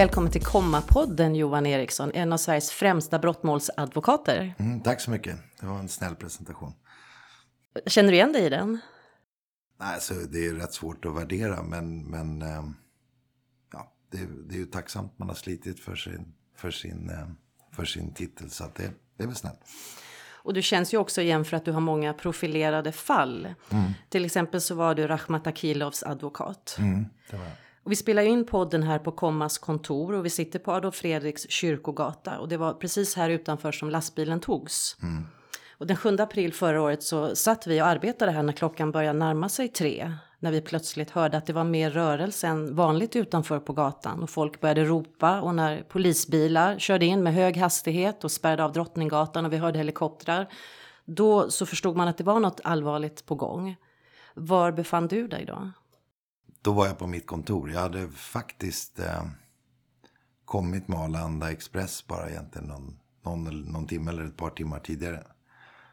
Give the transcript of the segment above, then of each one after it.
Välkommen till Komma-podden Johan Eriksson, en av Sveriges främsta brottmålsadvokater. Mm, tack så mycket. Det var en snäll presentation. Känner du igen dig i den? Nej, alltså, det är rätt svårt att värdera, men, men eh, ja, det, det är ju tacksamt. Man har slitit för sin, för sin, eh, för sin titel, så att det, det är väl snällt. Och du känns ju också igen för att du har många profilerade fall. Mm. Till exempel så var du Rahmat Akilovs advokat. Mm, det var. Och vi spelar in podden här på Kommas kontor och vi sitter på Adolf Fredriks kyrkogata. Och det var precis här utanför som lastbilen togs. Mm. Och den 7 april förra året så satt vi och arbetade här när klockan började närma sig tre. När vi plötsligt hörde att det var mer rörelse än vanligt utanför på gatan. Och folk började ropa och när polisbilar körde in med hög hastighet och spärrade av Drottninggatan och vi hörde helikoptrar. Då så förstod man att det var något allvarligt på gång. Var befann du dig då? Då var jag på mitt kontor. Jag hade faktiskt eh, kommit med Arlanda Express bara egentligen någon, någon, någon timme eller ett par timmar tidigare.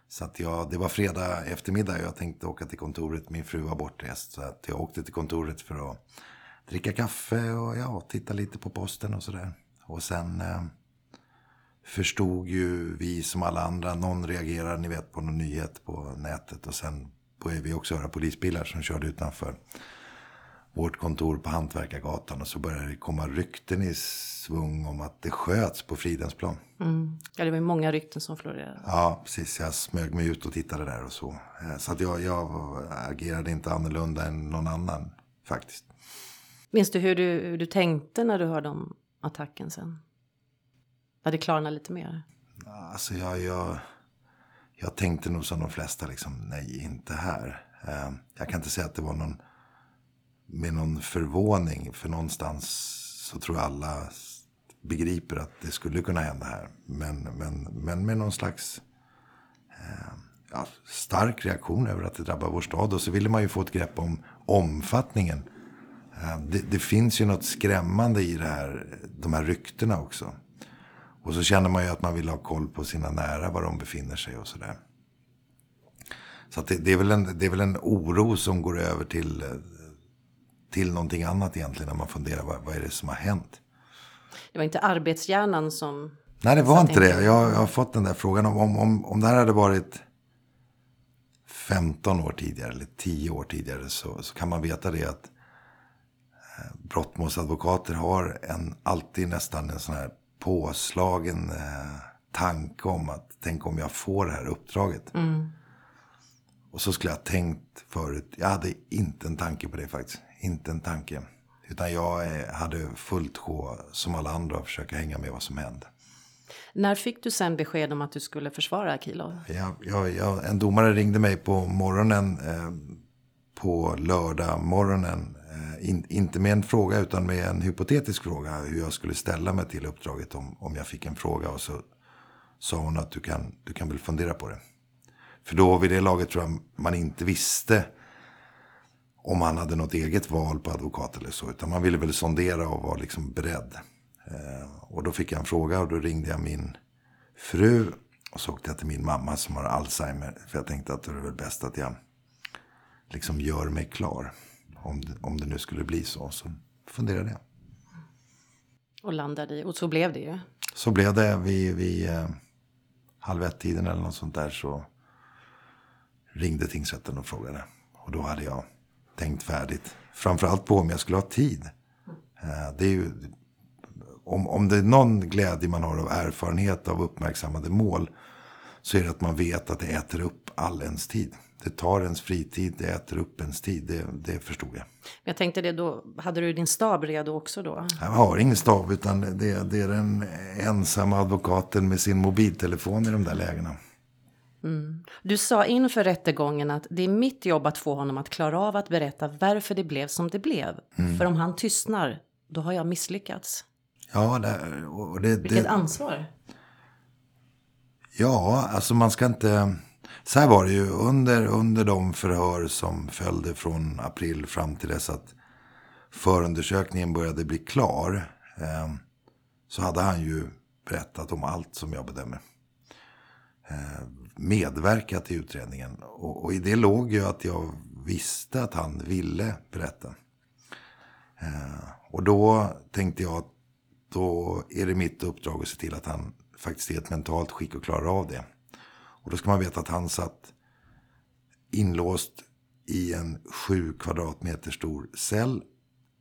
Så att jag, det var fredag eftermiddag och jag tänkte åka till kontoret. Min fru var bortrest. Så att jag åkte till kontoret för att dricka kaffe och ja, titta lite på posten och sådär. Och sen eh, förstod ju vi som alla andra. Någon reagerar, ni vet, på någon nyhet på nätet. Och sen började vi också höra polisbilar som körde utanför vårt kontor på Hantverkargatan. Och så började det komma rykten i svung om att det sköts på Fridhemsplan. Mm. Ja, det var ju många rykten som florerade. Ja, precis. Jag smög mig ut och tittade där och så. Eh, Så att jag, jag agerade inte annorlunda än någon annan faktiskt. Minns du hur, du hur du tänkte när du hörde om attacken sen? När det klarnade lite mer? Alltså jag, jag, jag tänkte nog som de flesta liksom, nej inte här. Eh, Jag kan inte säga att det var någon med någon förvåning. För någonstans så tror jag alla begriper att det skulle kunna hända här. Men, men, men med någon slags eh, ja, stark reaktion över att det drabbar vår stad. Och så ville man ju få ett grepp om omfattningen. Eh, Det, det finns ju något skrämmande i det här, de här ryktena också. Och så känner man ju att man vill ha koll på sina nära, var de befinner sig och sådär. Så att det, det, är väl en, det är väl en oro som går över till, eh, till någonting annat egentligen. När man funderar, vad, vad är det som har hänt? Det var inte arbetshjärnan som... Nej, det var inte in- det. Jag, jag har fått den där frågan. Om, om, om, om det här hade varit 15 år tidigare eller 10 år tidigare så, så kan man veta det att eh, brottmålsadvokater har en, alltid nästan en sån här påslagen eh, tanke om att tänk om jag får det här uppdraget. Och så skulle jag ha tänkt förut. Jag hade inte en tanke på det faktiskt. Inte en tanke. Utan jag eh, hade fullt sjå som alla andra att försöka hänga med vad som hände. När fick du sen besked om att du skulle försvara Akilov? Jag, jag, jag, en domare ringde mig på morgonen, eh, på lördag morgonen. Eh, in, inte med en fråga utan med en hypotetisk fråga. Hur jag skulle ställa mig till uppdraget om, om jag fick en fråga. Och så sa hon att du kan, du kan väl fundera på det. För då vid det laget tror jag man inte visste om han hade något eget val på advokat eller så. Utan man ville väl sondera och vara liksom beredd. Eh, och då fick jag en fråga och då ringde jag min fru. Och så åkte jag till min mamma som har Alzheimer. För jag tänkte att det är väl bäst att jag liksom gör mig klar. Om det, om det nu skulle bli så. Så funderade jag. Och landade i, och så blev det ju. Så blev det vid, vid eh, halv ett-tiden eller något sånt där. Så ringde tingsrätten och frågade. Och då hade jag tänkt färdigt. Framförallt på om jag skulle ha tid. Eh, det är ju, om, om det är någon glädje man har av erfarenhet av uppmärksammade mål. Så är det att man vet att det äter upp all ens tid. Det tar ens fritid, det äter upp ens tid. Det, det förstod jag. Jag tänkte det då, hade du din stab redo också då? Jag har ingen stav utan det, det är den ensamma advokaten med sin mobiltelefon i de där lägena. Du sa inför rättegången att det är mitt jobb att få honom att klara av att berätta varför det blev som det blev. För om han tystnar, då har jag misslyckats. Ja, det, och det, Vilket det, ansvar. ja, alltså man ska inte... Så här var det ju under, under de förhör som följde från april fram till dess att förundersökningen började bli klar. Eh, så hade han ju berättat om allt som jag bedömer. Eh, medverkat i utredningen. Och, och i det låg ju att jag visste att han ville berätta. Eh, och då tänkte jag att då är det mitt uppdrag att se till att han faktiskt är i ett mentalt skick och klarar av det. Och då ska man veta att han satt inlåst i en sju kvadratmeter stor cell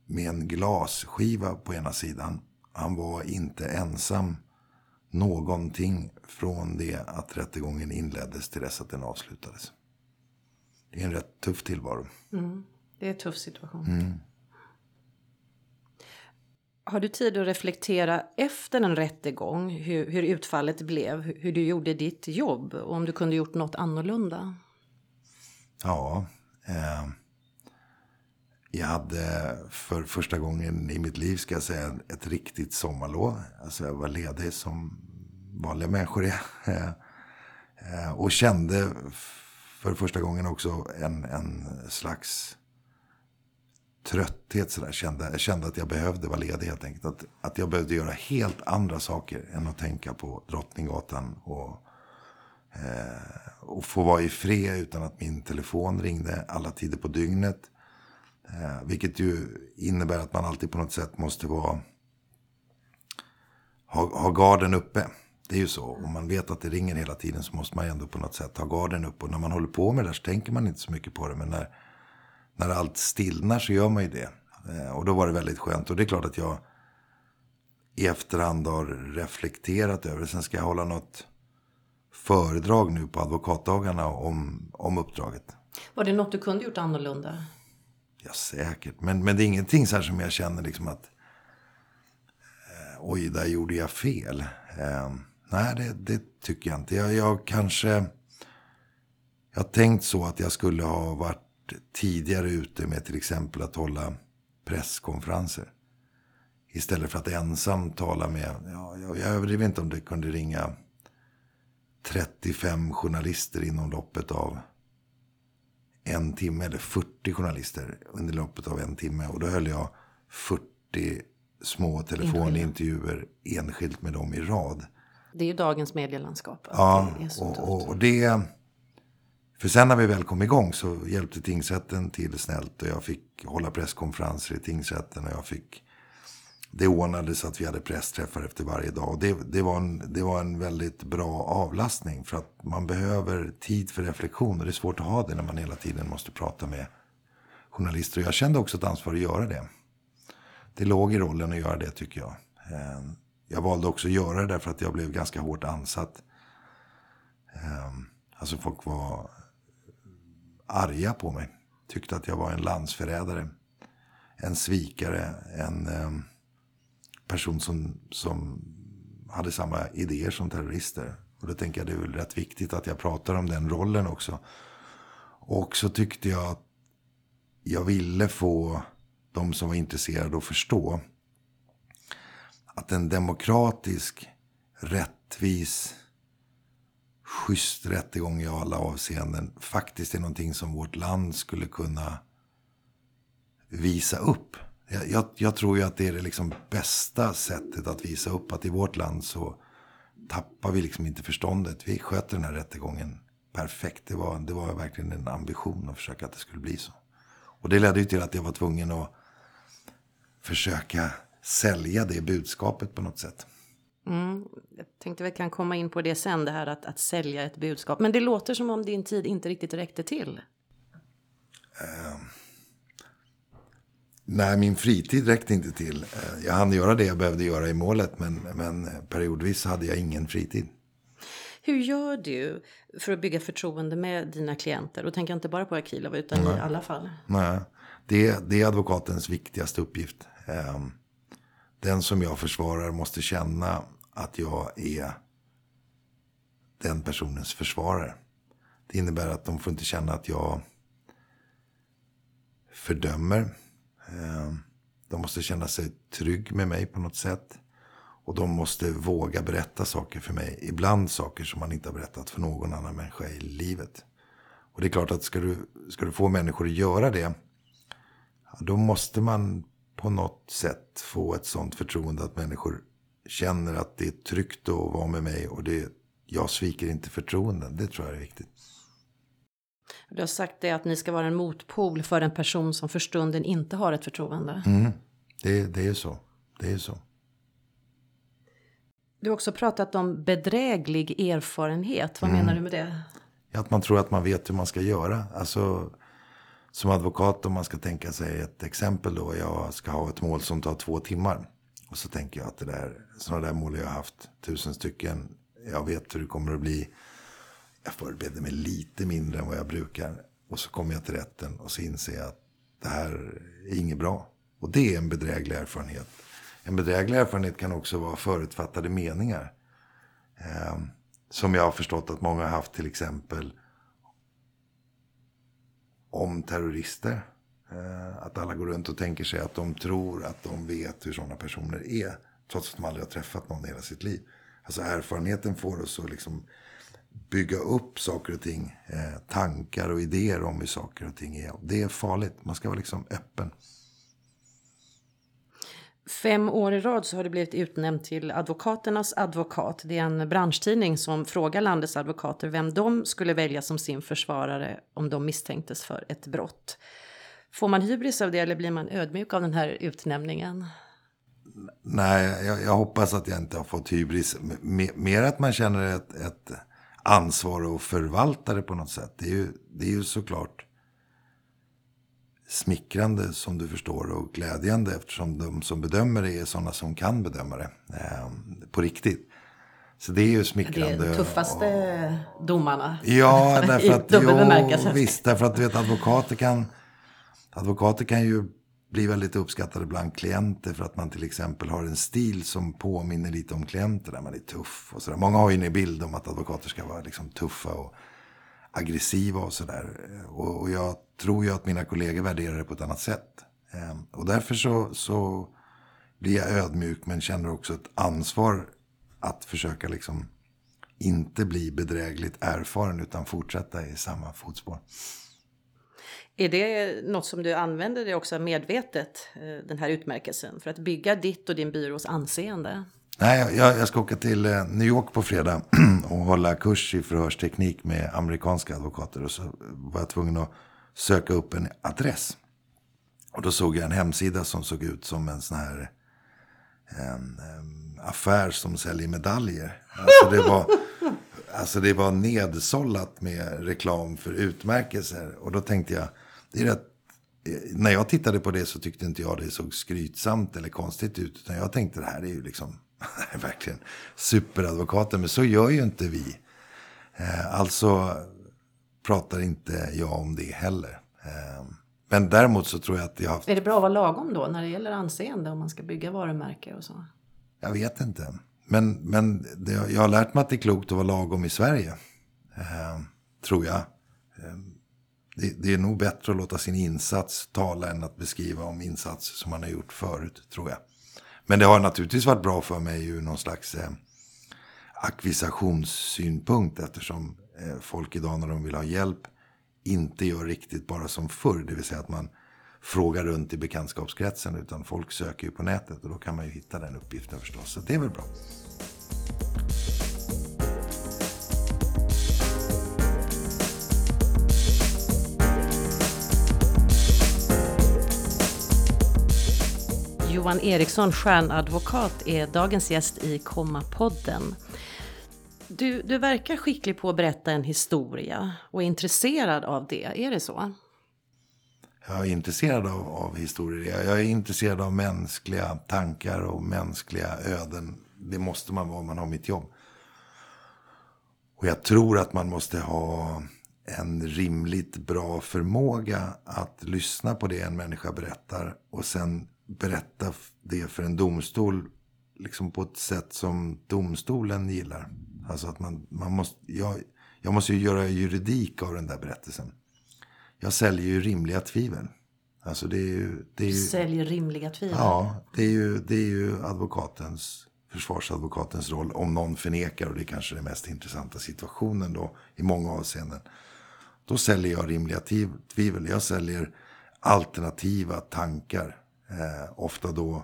med en glasskiva på ena sidan. Han var inte ensam någonting från det att rättegången inleddes till dess att den avslutades. Det är en rätt tuff tillvaro. Mm, det är en tuff situation. Mm. Har du tid att reflektera efter en rättegång hur, hur utfallet blev, hur du gjorde ditt jobb och om du kunde gjort något annorlunda? Ja. Eh, jag hade för första gången i mitt liv ska jag säga ett riktigt sommarlov. Alltså jag var ledig som vanliga människor är. Eh, eh, och kände för första gången också en, en slags trötthet. Så där. Kände, jag kände att jag behövde vara ledig helt enkelt. Att, att jag behövde göra helt andra saker än att tänka på Drottninggatan. Och, eh, och få vara i fred utan att min telefon ringde alla tider på dygnet. Eh, vilket ju innebär att man alltid på något sätt måste vara ha, ha garden uppe. Det är ju så. Om man vet att det ringer hela tiden så måste man ändå på något sätt ha garden uppe. Och när man håller på med det där så tänker man inte så mycket på det. Men när, när allt stillnar så gör man ju det. Eh, och då var det väldigt skönt. Och det är klart att jag i efterhand har reflekterat över det. Sen ska jag hålla något föredrag nu på advokatdagarna om, om uppdraget. Var det något du kunde gjort annorlunda? Ja, säkert. Men, men det är ingenting så här som jag känner liksom att eh, oj, där gjorde jag fel. Eh, nej, det, det, tycker jag inte. Jag, jag kanske... Jag har tänkt så att jag skulle ha varit tidigare ute med till exempel att hålla presskonferenser. Istället för att ensam tala med, ja, jag, jag överdriver inte om det kunde ringa 35 journalister inom loppet av en timme. Eller 40 journalister under loppet av en timme. Och då höll jag 40 små telefonintervjuer enskilt med dem i rad. Det är ju dagens medielandskap. Ja, och, och, och det för sen när vi väl kom igång så hjälpte tingsrätten till snällt. Och jag fick hålla presskonferenser i tingsrätten. Och jag fick... Det ordnades att vi hade pressträffar efter varje dag. Och det, det, var en, det var en väldigt bra avlastning. För att man behöver tid för reflektion. Och det är svårt att ha det när man hela tiden måste prata med journalister. Och jag kände också ett ansvar att göra det. Det låg i rollen att göra det tycker jag. Eh, jag valde också att göra det därför att jag blev ganska hårt ansatt. Eh, alltså folk var arga på mig. Tyckte att jag var en landsförrädare. En svikare. En eh, person som, som hade samma idéer som terrorister. Och då tänker jag det är väl rätt viktigt att jag pratar om den rollen också. Och så tyckte jag att jag ville få de som var intresserade att förstå att en demokratisk, rättvis schysst rättegång i alla avseenden faktiskt är någonting som vårt land skulle kunna visa upp. Jag, jag, jag, tror ju att det är det liksom bästa sättet att visa upp att i vårt land så tappar vi liksom inte förståndet. Vi sköter den här rättegången perfekt. Det var, det var verkligen en ambition att försöka att det skulle bli så. Och det ledde ju till att jag var tvungen att försöka sälja det budskapet på något sätt. Mm, jag tänkte vi kan komma in på det sen, det här att, att sälja ett budskap. Men det låter som om din tid inte riktigt räckte till. Uh, nej, min fritid räckte inte till. Uh, jag hann göra det jag behövde göra i målet, men, men periodvis hade jag ingen fritid. Hur gör du för att bygga förtroende med dina klienter? Och tänker inte bara på Akilov, utan nej. i alla fall. Nej, det, det är advokatens viktigaste uppgift. Um, den som jag försvarar måste känna att jag är den personens försvarare. Det innebär att de får inte känna att jag fördömer. Ehm, de måste känna sig trygg med mig på något sätt. Och de måste våga berätta saker för mig. Ibland saker som man inte har berättat för någon annan människa i livet. Och det är klart att ska du, ska du få människor att göra det. Då måste man på något sätt få ett sånt förtroende att människor känner att det är tryggt att vara med mig och det, jag sviker inte förtroenden. Det tror jag är viktigt. Du har sagt det att ni ska vara en motpol för en person som för stunden inte har ett förtroende. Mm. Det, det är så. Det är så. Du har också pratat om bedräglig erfarenhet. Vad mm. menar du med det? Att man tror att man vet hur man ska göra. Alltså, som advokat om man ska tänka sig ett exempel då. Jag ska ha ett mål som tar två timmar. Och så tänker jag att det där, sådana där mål jag har haft tusen stycken. Jag vet hur det kommer att bli. Jag förberedde mig lite mindre än vad jag brukar. Och så kommer jag till rätten och så inser jag att det här är inget bra. Och det är en bedräglig erfarenhet. En bedräglig erfarenhet kan också vara förutfattade meningar. Eh, som jag har förstått att många har haft till exempel om terrorister. Eh, att alla går runt och tänker sig att de tror att de vet hur sådana personer är. Trots att de aldrig har träffat någon i hela sitt liv. Alltså erfarenheten får oss att liksom bygga upp saker och ting. Eh, tankar och idéer om hur saker och ting är. Det är farligt. Man ska vara liksom öppen. Fem år i rad så har det blivit utnämnt till advokaternas advokat. Det är en branschtidning som frågar landets advokater vem de skulle välja som sin försvarare om de misstänktes för ett brott. Får man hybris av det eller blir man ödmjuk av den här utnämningen? Nej, jag, jag hoppas att jag inte har fått hybris. mer att man känner ett, ett ansvar att förvalta det på något sätt. Det är ju, det är ju såklart smickrande som du förstår och glädjande eftersom de som bedömer det är sådana som kan bedöma det eh, på riktigt. Så det är ju smickrande. Det är de tuffaste och, domarna. Ja, därför att, jo, visst, därför att du vet advokater kan, advokater kan ju blir väldigt uppskattade bland klienter för att man till exempel har en stil som påminner lite om klienter där man är tuff och sådär. Många har ju en bild om att advokater ska vara liksom tuffa och aggressiva och sådär. Och, och jag tror ju att mina kollegor värderar det på ett annat sätt. Ehm, och därför så, så blir jag ödmjuk men känner också ett ansvar att försöka liksom inte bli bedrägligt erfaren utan fortsätta i samma fotspår. Är det något som du använder dig också medvetet, eh, den här utmärkelsen, för att bygga ditt och din byrås anseende? Nej, jag, jag ska åka till eh, New York på fredag och hålla kurs i förhörsteknik med amerikanska advokater. Och så var jag tvungen att söka upp en adress. Och då såg jag en hemsida som såg ut som en sån här en, en affär som säljer medaljer. Alltså det var, alltså det var nedsållat med reklam för utmärkelser. Och då tänkte jag, det är rätt när jag tittade på det så tyckte inte jag det såg skrytsamt eller konstigt ut. Utan jag tänkte det här är ju liksom verkligen superadvokaten. Men så gör ju inte vi. Eh, alltså pratar inte jag om det heller. Eh, men däremot så tror jag att jag har Är det bra att vara lagom då när det gäller anseende om man ska bygga varumärke och så? Jag vet inte. Men, men det, jag har lärt mig att det är klokt att vara lagom i Sverige. Eh, tror jag. Eh, det, det, är nog bättre att låta sin insats tala än att beskriva om insatser som man har gjort förut, tror jag. Men det har naturligtvis varit bra för mig ur någon slags eh, akvisationssynpunkt eftersom eh, folk idag när de vill ha hjälp inte gör riktigt bara som förr. Det vill säga att man frågar runt i bekantskapskretsen utan folk söker ju på nätet och då kan man ju hitta den uppgiften förstås. Så det är väl bra. Johan Eriksson, stjärnadvokat, är dagens gäst i Komma-podden. Du, du verkar skicklig på att berätta en historia och är intresserad av det. Är det så? Jag är intresserad av, av historier. Jag är intresserad av mänskliga tankar och mänskliga öden. Det måste man vara om man har mitt jobb. Och jag tror att man måste ha en rimligt bra förmåga att lyssna på det en människa berättar och sen berätta det för en domstol liksom på ett sätt som domstolen gillar. Alltså att man, man måste, jag, jag måste ju göra juridik av den där berättelsen. Jag säljer ju rimliga tvivel. Alltså det är ju, det är ju, Säljer rimliga tvivel? Ja, det är ju, det är ju advokatens, försvarsadvokatens roll. Om någon förnekar, och det är kanske den mest intressanta situationen då i många avseenden. Då säljer jag rimliga tvivel. Jag säljer alternativa tankar. Eh, ofta då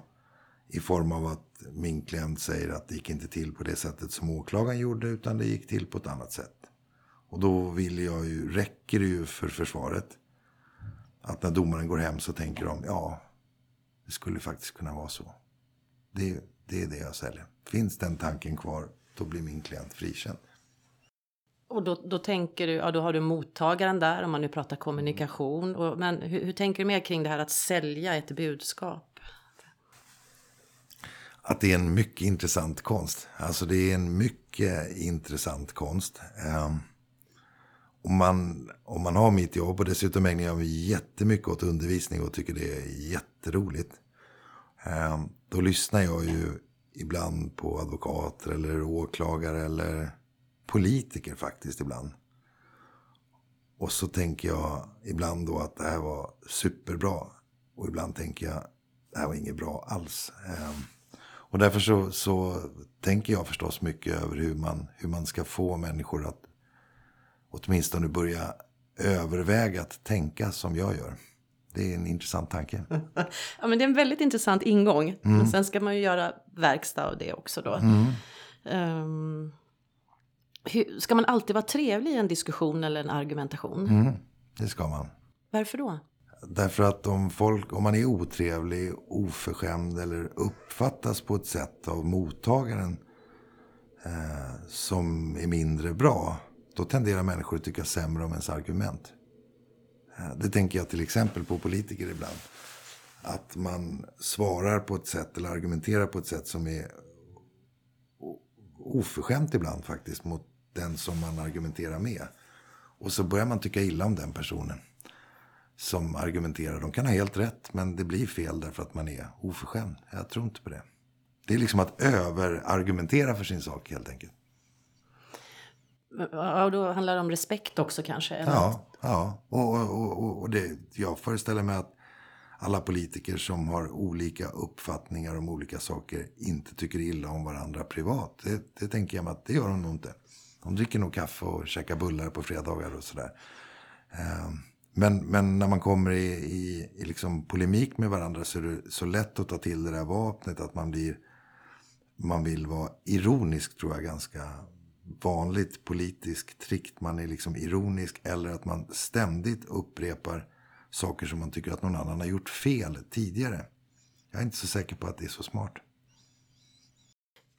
i form av att min klient säger att det gick inte till på det sättet som åklagaren gjorde utan det gick till på ett annat sätt. Och då vill jag ju, räcker det ju för försvaret att när domaren går hem så tänker de ja, det skulle faktiskt kunna vara så. Det, det det är det jag säljer. Finns den tanken kvar, då blir min klient frikänd. Och då, då tänker du, ja då har du mottagaren där om man nu pratar kommunikation. Och, men hur, hur tänker du mer kring det här att sälja ett budskap? Att det är en mycket intressant konst. Alltså det är en mycket intressant konst. Um, om man, om man har mitt jobb och dessutom ägnar jag mig jättemycket åt undervisning och tycker det är jätteroligt. Um, då lyssnar jag ju ibland på advokater eller åklagare eller politiker faktiskt ibland. Och så tänker jag ibland då att det här var superbra. Och ibland tänker jag det här var inget bra alls. Um, och därför så, så tänker jag förstås mycket över hur man, hur man ska få människor att åtminstone börja överväga att tänka som jag gör. Det är en intressant tanke. ja, men det är en väldigt intressant ingång. Mm. Men sen ska man ju göra verkstad av det också då. Mm. Um, hur, ska man alltid vara trevlig i en diskussion eller en argumentation? Mm, det ska man. Varför då? Därför att om, folk, om man är otrevlig, oförskämd eller uppfattas på ett sätt av mottagaren eh, som är mindre bra. Då tenderar människor att tycka sämre om ens argument. Eh, det tänker jag till exempel på politiker ibland. Att man svarar på ett sätt eller argumenterar på ett sätt som är oförskämt ibland faktiskt mot den som man argumenterar med. Och så börjar man tycka illa om den personen som argumenterar. De kan ha helt rätt, men det blir fel därför att man är oförskämd. Jag tror inte på det. Det är liksom att överargumentera för sin sak helt enkelt. Ja, då handlar det om respekt också kanske? Eller? Ja, ja. Och, och, och, det, jag föreställer mig att alla politiker som har olika uppfattningar om olika saker inte tycker illa om varandra privat. Det, det tänker jag mig att det gör de nog inte. De dricker nog kaffe och käkar bullar på fredagar och sådär. Eh, men, men när man kommer i, i, i liksom polemik med varandra så är det så lätt att ta till det där vapnet att man blir man vill vara ironisk tror jag ganska vanligt politiskt trick. Man är liksom ironisk eller att man ständigt upprepar saker som man tycker att någon annan har gjort fel tidigare. Jag är inte så säker på att det är så smart.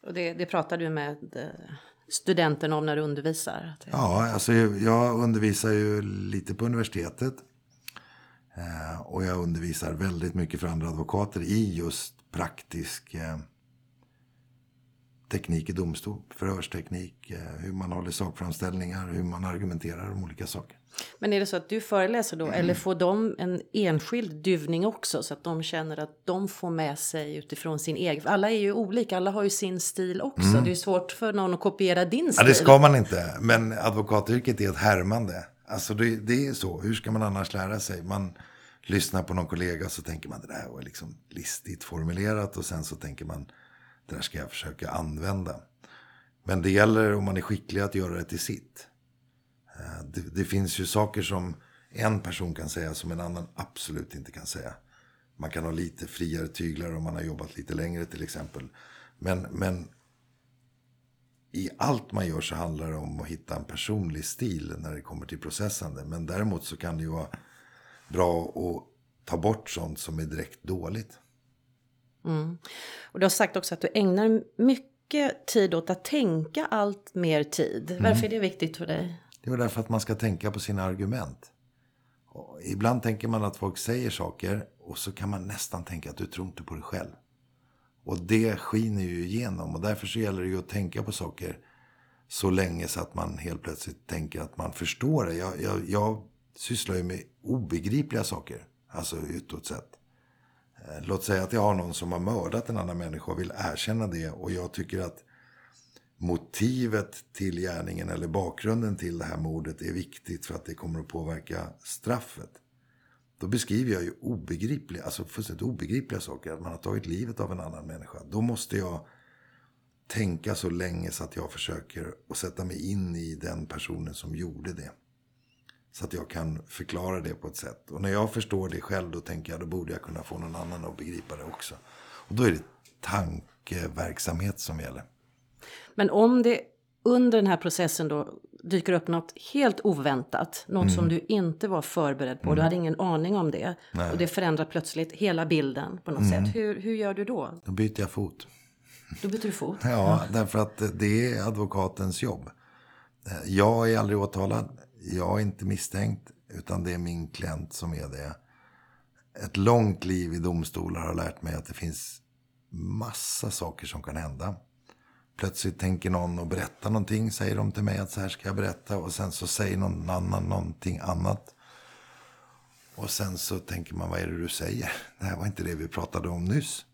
Och det, det pratar du med eh, studenten om när du undervisar? Ja, alltså jag undervisar ju lite på universitetet. Eh, och jag undervisar väldigt mycket för andra advokater i just praktisk eh, teknik i domstol. Förhörsteknik, eh, hur man håller sakframställningar, hur man argumenterar om olika saker. Men är det så att du föreläser då, mm. eller får de en enskild duvning också så att de känner att de får med sig utifrån sin egen? Alla är ju olika, alla har ju sin stil också. Mm. Det är svårt för någon att kopiera din stil. Ja, det ska man inte. Men advokatyrket är ett härmande. Alltså det, det är så. Hur ska man annars lära sig? Man lyssnar på någon kollega så tänker man det där var liksom listigt formulerat och sen så tänker man det där ska jag försöka använda. Men det gäller om man är skicklig att göra det till sitt. Eh, det, det, finns ju saker som en person kan säga som en annan absolut inte kan säga. Man kan ha lite friare tyglar om man har jobbat lite längre till exempel. Men, men i allt man gör så handlar det om att hitta en personlig stil när det kommer till processande. Men däremot så kan det ju vara bra att ta bort sånt som är direkt dåligt. Mm. Och du har sagt också att du ägnar mycket tid åt att tänka allt mer tid. Mm. Varför är det viktigt för dig? Det är därför att man ska tänka på sina argument. Och ibland tänker man att folk säger saker och så kan man nästan tänka att du tror inte på det själv. Och det skiner ju igenom och därför så gäller det ju att tänka på saker så länge så att man helt plötsligt tänker att man förstår det. Jag, jag, jag sysslar ju med obegripliga saker, alltså utåt sett. Eh, låt säga att jag har någon som har mördat en annan människa och vill erkänna det. Och jag tycker att motivet till gärningen eller bakgrunden till det här mordet är viktigt för att det kommer att påverka straffet. Då beskriver jag ju obegripliga, alltså fullständigt obegripliga saker. Att man har tagit livet av en annan människa. Då måste jag tänka så länge så att jag försöker att sätta mig in i den personen som gjorde det. Så att jag kan förklara det på ett sätt. Och när jag förstår det själv då tänker jag då borde jag kunna få någon annan att begripa det också. Och då är det tankeverksamhet som gäller. Men om det under den här processen då dyker upp något helt oväntat. Något mm. som du inte var förberedd på. Mm. Du hade ingen aning om det. Nej. Och det förändrar plötsligt hela bilden på något mm. sätt. Hur, hur gör du då? Då byter jag fot. Då byter du fot? Ja, därför att det är advokatens jobb. Jag är aldrig åtalad. Jag är inte misstänkt. Utan det är min klient som är det. Ett långt liv i domstolar har lärt mig att det finns massa saker som kan hända. Plötsligt tänker någon och berättar någonting, säger de till mig att så här ska jag berätta. Och sen så säger någon annan någonting annat. Och sen så tänker man, vad är det du säger? Det här var inte det vi pratade om nyss.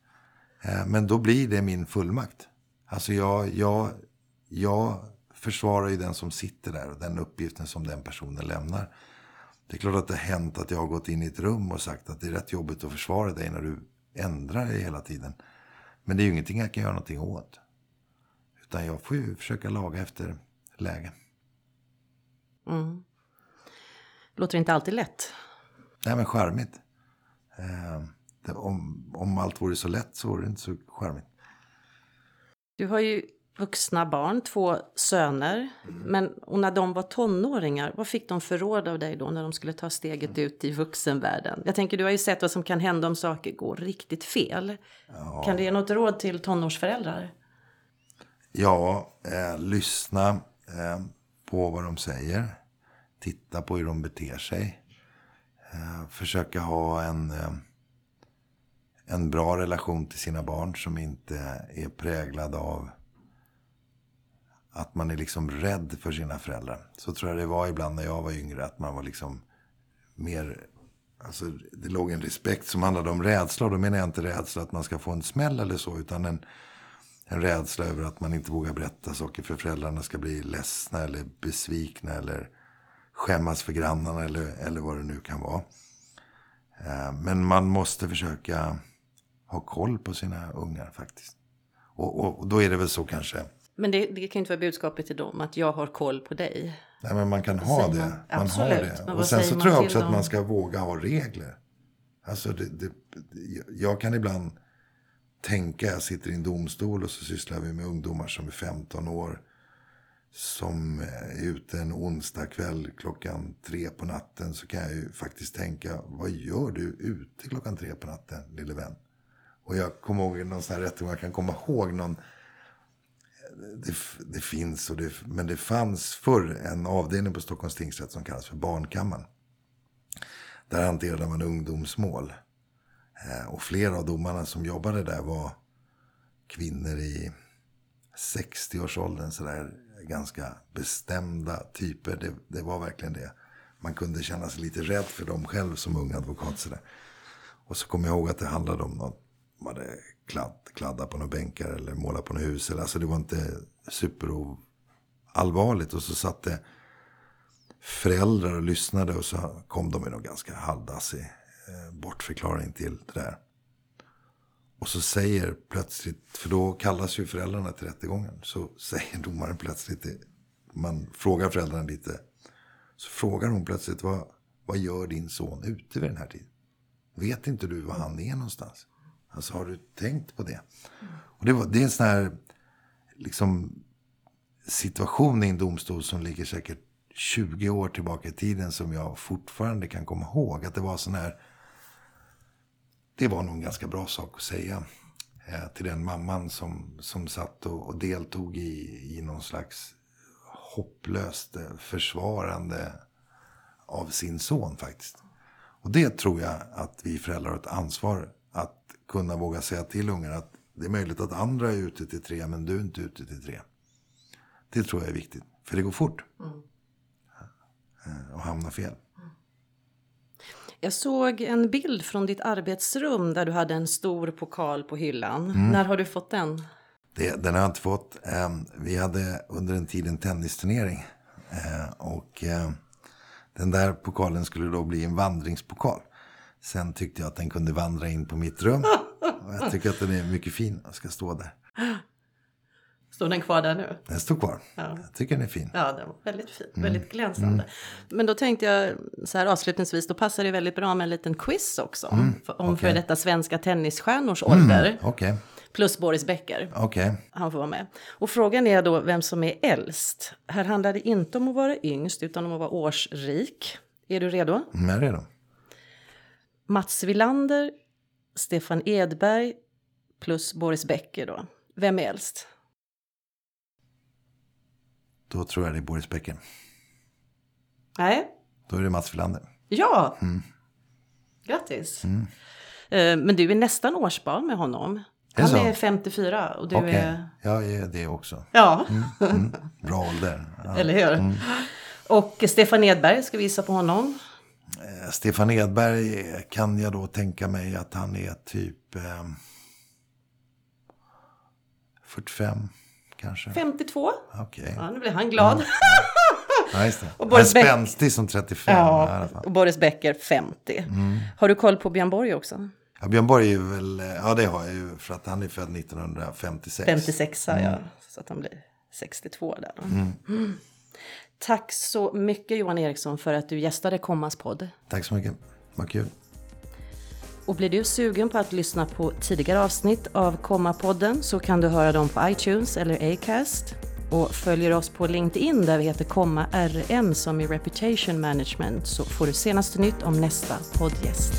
Eh, men då blir det min fullmakt. Alltså jag, jag, jag försvarar ju den som sitter där och den uppgiften som den personen lämnar. Det är klart att det har hänt att jag har gått in i ett rum och sagt att det är rätt jobbigt att försvara dig när du ändrar dig hela tiden. Men det är ju ingenting jag kan göra någonting åt. Utan jag får ju försöka laga efter läge. Mm. Låter inte alltid lätt. Nej men charmigt. Eh, det, om, om allt vore så lätt så vore det inte så charmigt. Du har ju vuxna barn, två söner. Mm. Men och när de var tonåringar, vad fick de för råd av dig då när de skulle ta steget mm. ut i vuxenvärlden? Jag tänker, du har ju sett vad som kan hända om saker går riktigt fel. Ja. Kan du ge något råd till tonårsföräldrar? Ja, eh, lyssna eh, på vad de säger. Titta på hur de beter sig. Eh, försöka ha en, eh, en bra relation till sina barn som inte är präglad av att man är liksom rädd för sina föräldrar. Så tror jag det var ibland när jag var yngre. Att man var liksom mer... Alltså, det låg en respekt som handlade om rädsla. Och då menar jag inte rädsla att man ska få en smäll eller så. Utan en, en rädsla över att man inte vågar berätta saker för föräldrarna ska bli ledsna eller besvikna. Eller skämmas för grannarna eller, eller vad det nu kan vara. Eh, men man måste försöka ha koll på sina ungar faktiskt. Och, och, och då är det väl så kanske men det, det, kan inte vara budskapet till dem att jag har koll på dig. Nej, men man kan ha det. Man, absolut. har det. Och sen så tror jag också att man ska våga ha regler. Alltså, det, det, jag kan ibland tänka, jag sitter i en domstol och så sysslar vi med ungdomar som är 15 år. Som är ute en onsdag kväll klockan tre på natten. Så kan jag ju faktiskt tänka, vad gör du ute klockan tre på natten, lille vän? Och jag kommer ihåg någon sån här rättegång, jag kan komma ihåg någon det, det, finns, och det, men det fanns förr en avdelning på Stockholms tingsrätt som kallas för barnkammaren. Där hanterade man ungdomsmål. Eh, och flera av domarna som jobbade där var kvinnor i 60-årsåldern. Sådär ganska bestämda typer. Det, det, var verkligen det. Man kunde känna sig lite rädd för dem själv som ung advokat. Sådär. Och så kommer jag ihåg att det handlade om någon. De hade kladd, kladda på några bänkar eller måla på något hus. Alltså det var inte superallvarligt. Och så satt det föräldrar och lyssnade och så kom de med någon ganska halvdassig eh, bortförklaring till det där. Och så säger plötsligt, för då kallas ju föräldrarna till rättegången. Så säger domaren plötsligt, man frågar föräldrarna lite. Så frågar hon plötsligt, vad, vad gör din son ute vid den här tiden? Vet inte du var han är någonstans? Alltså har du tänkt på det? Och det, var, det är en sån här liksom, situation i en domstol som ligger säkert 20 år tillbaka i tiden som jag fortfarande kan komma ihåg. Att det var sån här... Det var nog en ganska bra sak att säga eh, till den mamman som, som satt och, och deltog i, i någon slags hopplöst eh, försvarande av sin son faktiskt. Och det tror jag att vi föräldrar har ett ansvar kunna våga säga till ungar att det är möjligt att andra är ute till tre, men du är inte ute till tre. Det tror jag är viktigt, för det går fort. Mm. Eh, och hamna fel. Jag såg en bild från ditt arbetsrum där du hade en stor pokal på hyllan. Mm. När har du fått den? Det, den har jag inte fått. Ehm, vi hade under en tid en tennisturnering. Eh, och eh, den där pokalen skulle då bli en vandringspokal. Sen tyckte jag att den kunde vandra in på mitt rum. Och jag tycker att den är mycket fin och ska stå där. Står den kvar där nu? Den står kvar. Ja. Jag tycker den är fin. Ja, den var väldigt fin. Mm. Väldigt glänsande. Mm. Men då tänkte jag så här avslutningsvis, då passar det väldigt bra med en liten quiz också. Mm. Om okay. för detta svenska tennisstjärnors ålder. Mm. Okay. Plus Boris Becker. Okay. Han får vara med. Och frågan är då vem som är äldst. Här handlar det inte om att vara yngst utan om att vara årsrik. Är du redo? Mm, jag är redo. Mats Villander, Stefan Edberg plus Boris Becker då. Vem är äldst? Då tror jag det är Boris Becker. Nej. Då är det Mats Wilander. Ja! Grattis! Eh, Men du är nästan årsbarn med honom. Är Han så? är 54 och du Okej, är... jag är det också. Ja, Bra ålder. Ja. eller hur? Och Stefan Edberg, ska vi gissa på honom? Eh, Stefan Edberg kan jag då tänka mig att han är typ eh, 45 kanske. 52? Okej. Ja, nu blir han glad. Ja, just det. Och Han är Boris spänstig som 35 i alla Ja, och Boris Becker 50. Har du koll på Björn Borg också? Ja, Björn Borg är väl, eh, ja det har jag ju för att han är född 1956. 56 sa jag, så att han blir 62 där. Mm. Tack så mycket Johan Eriksson för att du gästade Kommas podd. Tack så mycket, vad kul. Och blir du sugen på att lyssna på tidigare avsnitt av Komma-podden så kan du höra dem på iTunes eller Acast. Och följer oss på LinkedIn där vi heter Komma RN som i Reputation Management så får du senaste nytt om nästa poddgäst.